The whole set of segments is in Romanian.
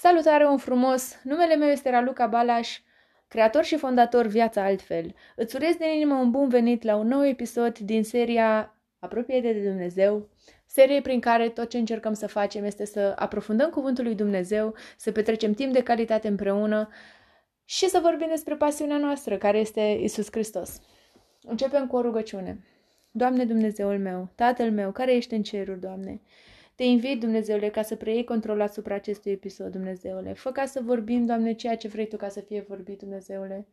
Salutare, un frumos! Numele meu este Raluca Balaș, creator și fondator Viața Altfel. Îți urez din inimă un bun venit la un nou episod din seria apropie de Dumnezeu, serie prin care tot ce încercăm să facem este să aprofundăm Cuvântul lui Dumnezeu, să petrecem timp de calitate împreună și să vorbim despre pasiunea noastră, care este Isus Hristos. Începem cu o rugăciune. Doamne Dumnezeul meu, Tatăl meu, care ești în ceruri, Doamne, te invit, Dumnezeule, ca să preiei control asupra acestui episod, Dumnezeule. Fă ca să vorbim, Doamne, ceea ce vrei Tu ca să fie vorbit, Dumnezeule.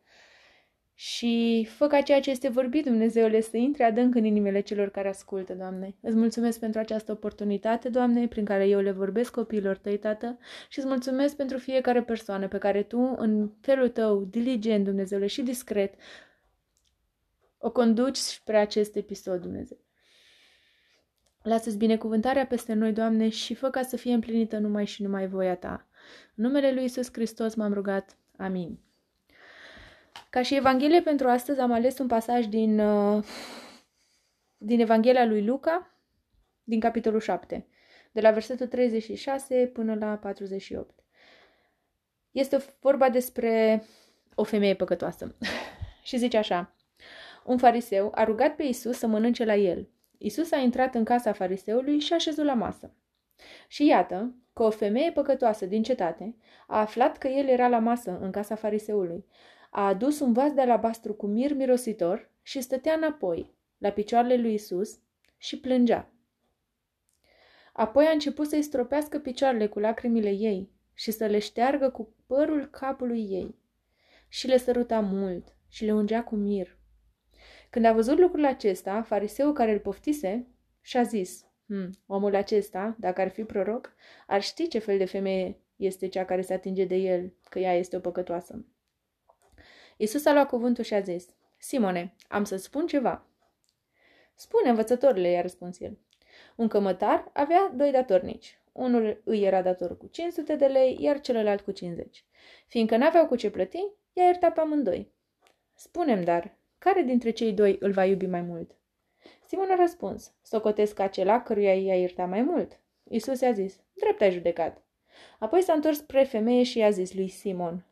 Și fă ca ceea ce este vorbit, Dumnezeule, să intre adânc în inimile celor care ascultă, Doamne. Îți mulțumesc pentru această oportunitate, Doamne, prin care eu le vorbesc copiilor tăi, Tată, și îți mulțumesc pentru fiecare persoană pe care Tu, în felul Tău, diligent, Dumnezeule, și discret, o conduci spre acest episod, Dumnezeu. Lasă-ți binecuvântarea peste noi, Doamne, și fă ca să fie împlinită numai și numai voia Ta. În numele Lui Isus Hristos m-am rugat. Amin. Ca și Evanghelie pentru astăzi am ales un pasaj din, uh, din Evanghelia lui Luca, din capitolul 7, de la versetul 36 până la 48. Este vorba despre o femeie păcătoasă. și zice așa, un fariseu a rugat pe Isus să mănânce la el. Isus a intrat în casa fariseului și a șezut la masă. Și iată că o femeie păcătoasă din cetate a aflat că el era la masă în casa fariseului. A adus un vas de alabastru cu mir mirositor și stătea înapoi, la picioarele lui Isus, și plângea. Apoi a început să-i stropească picioarele cu lacrimile ei și să le șteargă cu părul capului ei. Și le săruta mult și le ungea cu mir. Când a văzut lucrul acesta, fariseul care îl poftise și-a zis, hm, omul acesta, dacă ar fi proroc, ar ști ce fel de femeie este cea care se atinge de el, că ea este o păcătoasă. Isus a luat cuvântul și a zis, Simone, am să spun ceva. Spune, învățătorile, i-a răspuns el. Un cămătar avea doi datornici. Unul îi era dator cu 500 de lei, iar celălalt cu 50. Fiindcă n-aveau cu ce plăti, i-a iertat pe amândoi. Spunem, dar, care dintre cei doi îl va iubi mai mult? Simon a răspuns, socotesc acela căruia i-a iertat mai mult. Isus i-a zis, drept ai judecat. Apoi s-a întors spre femeie și i-a zis lui Simon,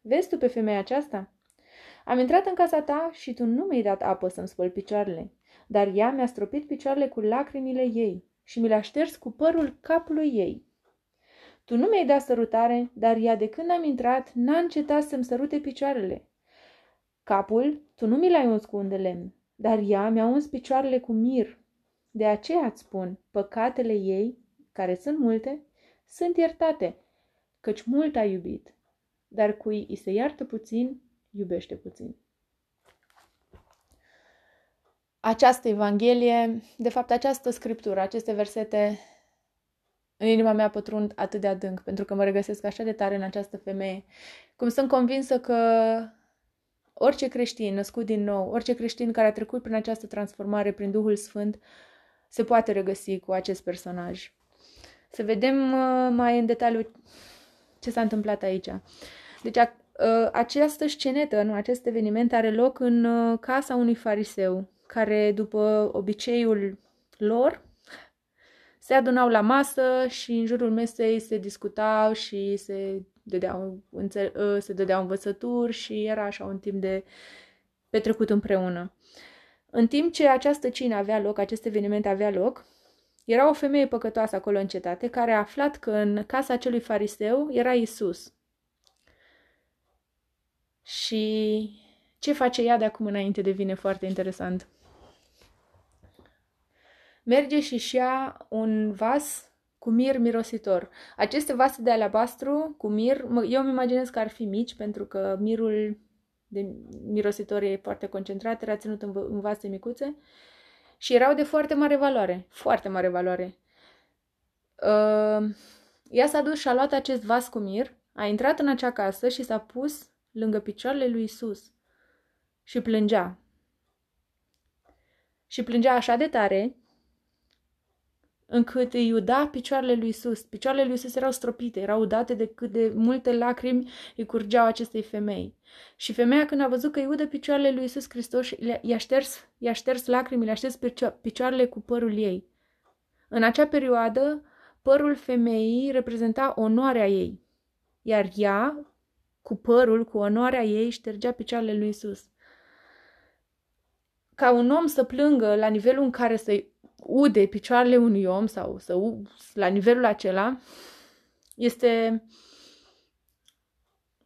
Vezi tu pe femeia aceasta? Am intrat în casa ta și tu nu mi-ai dat apă să-mi spăl picioarele, dar ea mi-a stropit picioarele cu lacrimile ei și mi le-a șters cu părul capului ei. Tu nu mi-ai dat sărutare, dar ea de când am intrat n-a încetat să-mi sărute picioarele. Capul, tu nu mi l-ai uns cu un de lemn, dar ea mi-a uns picioarele cu mir. De aceea îți spun, păcatele ei, care sunt multe, sunt iertate, căci mult a iubit, dar cui îi se iartă puțin, iubește puțin. Această Evanghelie, de fapt această scriptură, aceste versete, în inima mea pătrund atât de adânc, pentru că mă regăsesc așa de tare în această femeie, cum sunt convinsă că Orice creștin născut din nou, orice creștin care a trecut prin această transformare prin Duhul Sfânt, se poate regăsi cu acest personaj. Să vedem uh, mai în detaliu ce s-a întâmplat aici. Deci, a, uh, această scenetă, nu, acest eveniment are loc în uh, casa unui fariseu, care, după obiceiul lor, se adunau la masă și în jurul mesei se discutau și se dădeau, înțe- ă, se dădeau învățături și era așa un timp de petrecut împreună. În timp ce această cină avea loc, acest eveniment avea loc, era o femeie păcătoasă acolo în cetate care a aflat că în casa acelui fariseu era Isus. Și ce face ea de acum înainte devine foarte interesant. Merge și-și ia un vas cu mir mirositor. Aceste vase de alabastru cu mir, eu îmi imaginez că ar fi mici, pentru că mirul de mirositor e foarte concentrat, era ținut în, în vase micuțe și erau de foarte mare valoare, foarte mare valoare. Uh, ea s-a dus și a luat acest vas cu mir, a intrat în acea casă și s-a pus lângă picioarele lui Isus și plângea. Și plângea așa de tare încât îi uda picioarele lui Isus. Picioarele lui Isus erau stropite, erau udate de cât de multe lacrimi îi curgeau acestei femei. Și femeia când a văzut că îi udă picioarele lui Isus Hristos, i-a șters, i-a șters lacrimile, i-a șters picioarele cu părul ei. În acea perioadă, părul femeii reprezenta onoarea ei. iar ea, cu părul, cu onoarea ei, ștergea picioarele lui Isus. Ca un om să plângă la nivelul în care să ude picioarele unui om sau să la nivelul acela, este,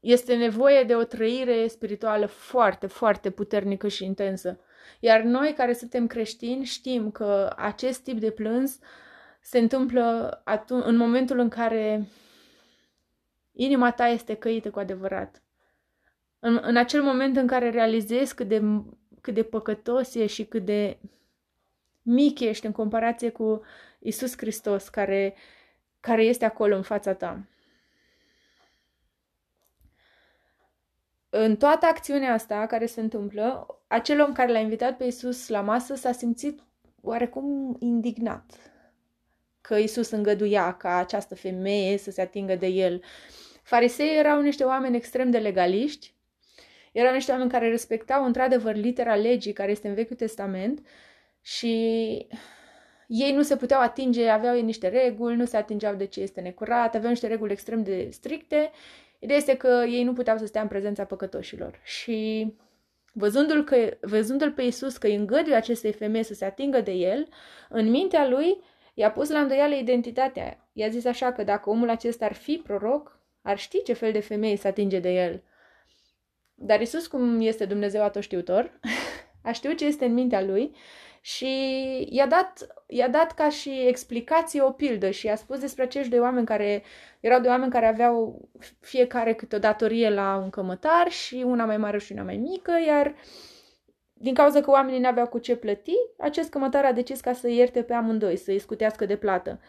este nevoie de o trăire spirituală foarte, foarte puternică și intensă. Iar noi care suntem creștini știm că acest tip de plâns se întâmplă atunci, în momentul în care inima ta este căită cu adevărat. În, în acel moment în care realizezi cât de, cât de păcătos e și cât de mic ești în comparație cu Isus Hristos care, care este acolo în fața ta. În toată acțiunea asta care se întâmplă, acel om care l-a invitat pe Isus la masă s-a simțit oarecum indignat că Isus îngăduia ca această femeie să se atingă de el. Farisei erau niște oameni extrem de legaliști, erau niște oameni care respectau într-adevăr litera legii care este în Vechiul Testament și ei nu se puteau atinge, aveau ei niște reguli, nu se atingeau de ce este necurat, aveau niște reguli extrem de stricte. Ideea este că ei nu puteau să stea în prezența păcătoșilor. Și văzându-l, că, văzându-l pe Iisus că îi îngăduie acestei femei să se atingă de el, în mintea lui i-a pus la îndoială identitatea. I-a zis așa că dacă omul acesta ar fi proroc, ar ști ce fel de femeie să atinge de el. Dar Isus, cum este Dumnezeu atoștiutor, a știut ce este în mintea lui și i-a dat, i-a dat ca și explicație o pildă și a spus despre acești doi oameni care erau doi oameni care aveau fiecare câte o datorie la un cămătar și una mai mare și una mai mică, iar din cauza că oamenii nu aveau cu ce plăti, acest cămătar a decis ca să ierte pe amândoi, să-i scutească de plată.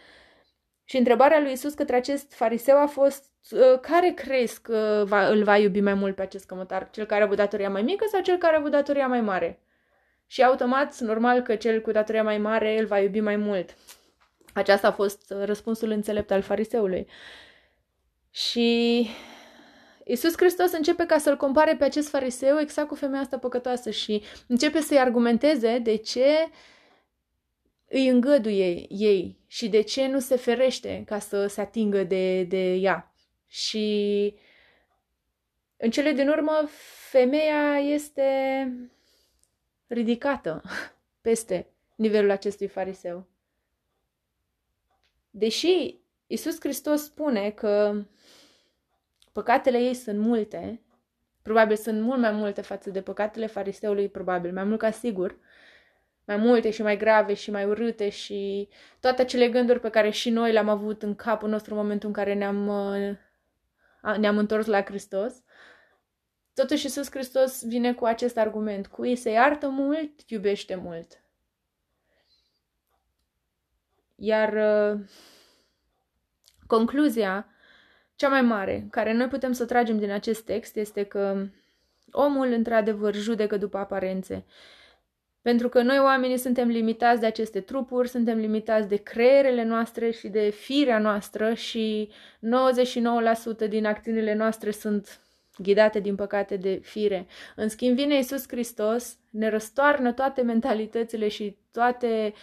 Și întrebarea lui Isus către acest fariseu a fost ă, care crezi că va, îl va iubi mai mult pe acest cămătar? Cel care a avut datoria mai mică sau cel care a avut datoria mai mare? Și automat, normal că cel cu datoria mai mare îl va iubi mai mult. Aceasta a fost răspunsul înțelept al fariseului. Și Iisus Hristos începe ca să-l compare pe acest fariseu exact cu femeia asta păcătoasă și începe să-i argumenteze de ce îi îngăduie ei și de ce nu se ferește ca să se atingă de, de ea. Și în cele din urmă, femeia este ridicată peste nivelul acestui fariseu. Deși Isus Hristos spune că păcatele ei sunt multe, probabil sunt mult mai multe față de păcatele fariseului, probabil, mai mult ca sigur, mai multe și mai grave și mai urâte și toate acele gânduri pe care și noi le-am avut în capul nostru în momentul în care ne-am, ne-am întors la Hristos. Totuși Iisus Hristos vine cu acest argument. Cui se iartă mult, iubește mult. Iar uh, concluzia cea mai mare care noi putem să tragem din acest text este că omul într-adevăr judecă după aparențe. Pentru că noi oamenii suntem limitați de aceste trupuri, suntem limitați de creierele noastre și de firea noastră și 99% din acțiunile noastre sunt ghidate din păcate de fire. În schimb, vine Iisus Hristos, ne răstoarnă toate mentalitățile și toate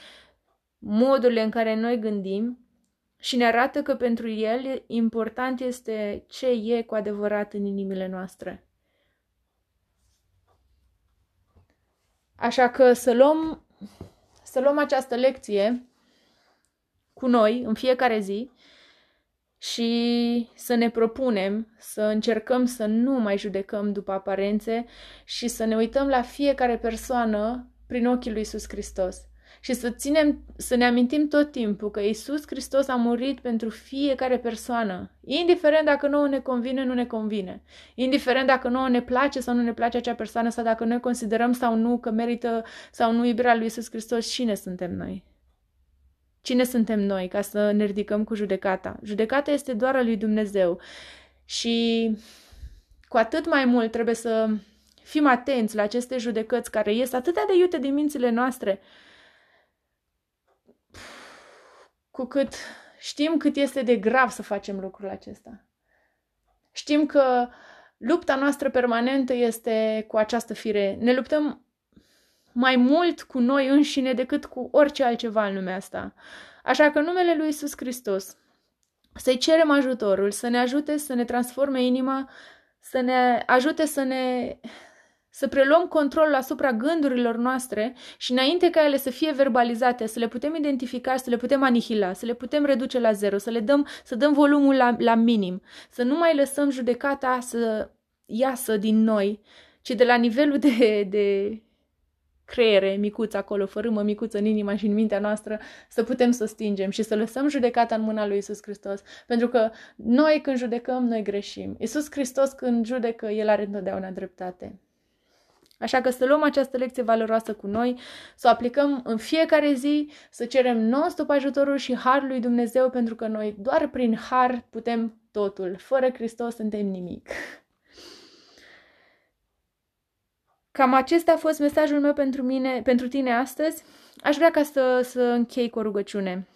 modurile în care noi gândim și ne arată că pentru El important este ce e cu adevărat în inimile noastre. Așa că să luăm, să luăm această lecție cu noi în fiecare zi și să ne propunem să încercăm să nu mai judecăm după aparențe și să ne uităm la fiecare persoană prin ochii lui Isus Hristos. Și să ținem, să ne amintim tot timpul că Isus Hristos a murit pentru fiecare persoană, indiferent dacă nouă ne convine, nu ne convine, indiferent dacă nouă ne place sau nu ne place acea persoană sau dacă noi considerăm sau nu că merită sau nu iubirea lui Isus Hristos, cine suntem noi? Cine suntem noi ca să ne ridicăm cu judecata? Judecata este doar a lui Dumnezeu. Și cu atât mai mult trebuie să fim atenți la aceste judecăți care ies atâtea de iute din mințile noastre, cu cât știm cât este de grav să facem lucrul acesta. Știm că lupta noastră permanentă este cu această fire. Ne luptăm mai mult cu noi înșine decât cu orice altceva în lumea asta. Așa că numele lui Isus Hristos să-i cerem ajutorul, să ne ajute să ne transforme inima, să ne ajute să ne să preluăm controlul asupra gândurilor noastre și înainte ca ele să fie verbalizate, să le putem identifica, să le putem anihila, să le putem reduce la zero, să le dăm, să dăm volumul la, la minim, să nu mai lăsăm judecata să iasă din noi, ci de la nivelul de, de creiere micuță acolo, fărâmă micuță în inima și în mintea noastră, să putem să stingem și să lăsăm judecata în mâna lui Isus Hristos. Pentru că noi când judecăm, noi greșim. Isus Hristos când judecă, El are întotdeauna dreptate. Așa că să luăm această lecție valoroasă cu noi, să o aplicăm în fiecare zi, să cerem non-stop ajutorul și harul lui Dumnezeu, pentru că noi doar prin har putem totul. Fără Hristos suntem nimic. Cam acesta a fost mesajul meu pentru mine, pentru tine astăzi. Aș vrea ca să, să închei cu o rugăciune.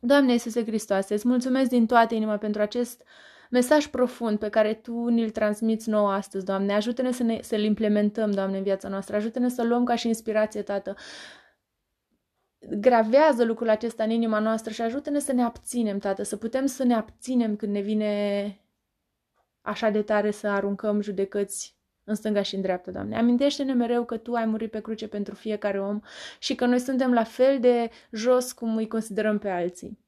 Doamne Iisuse Hristoase, îți mulțumesc din toată inima pentru acest mesaj profund pe care Tu ni-l transmiți nouă astăzi, Doamne. Ajută-ne să ne, să-l implementăm, Doamne, în viața noastră. Ajută-ne să luăm ca și inspirație, Tată. Gravează lucrul acesta în inima noastră și ajută-ne să ne abținem, Tată, să putem să ne abținem când ne vine așa de tare să aruncăm judecăți în stânga și în dreapta, Doamne. Amintește-ne mereu că Tu ai murit pe cruce pentru fiecare om și că noi suntem la fel de jos cum îi considerăm pe alții.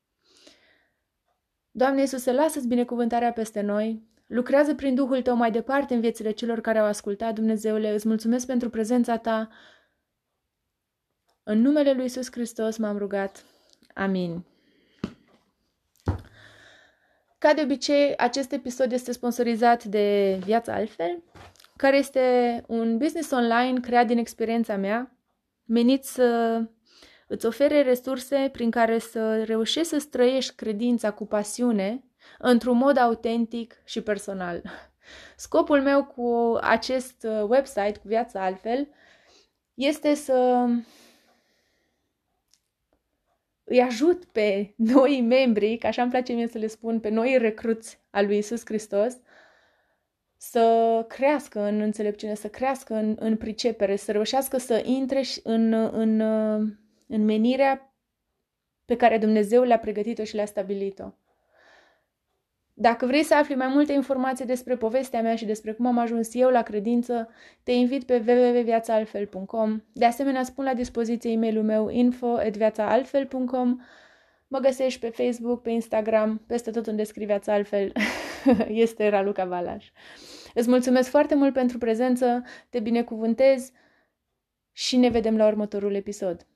Doamne Iisuse, lasă-ți binecuvântarea peste noi, lucrează prin Duhul Tău mai departe în viețile celor care au ascultat, Dumnezeule, îți mulțumesc pentru prezența Ta. În numele Lui Iisus Hristos m-am rugat. Amin. Ca de obicei, acest episod este sponsorizat de Viața Altfel, care este un business online creat din experiența mea, menit să îți ofere resurse prin care să reușești să străiești credința cu pasiune într-un mod autentic și personal. Scopul meu cu acest uh, website, cu viața altfel, este să îi ajut pe noi membri, ca așa îmi place mie să le spun, pe noi recruți al lui Isus Hristos, să crească în înțelepciune, să crească în, în pricepere, să reușească să intre în, în, în menirea pe care Dumnezeu le-a pregătit-o și le-a stabilit-o. Dacă vrei să afli mai multe informații despre povestea mea și despre cum am ajuns eu la credință, te invit pe www.viațaaltfel.com. De asemenea, spun la dispoziție e-mailul meu info.viațaaltfel.com. Mă găsești pe Facebook, pe Instagram, peste tot unde scrii viața altfel. este Raluca Valaș. Îți mulțumesc foarte mult pentru prezență, te binecuvântez și ne vedem la următorul episod.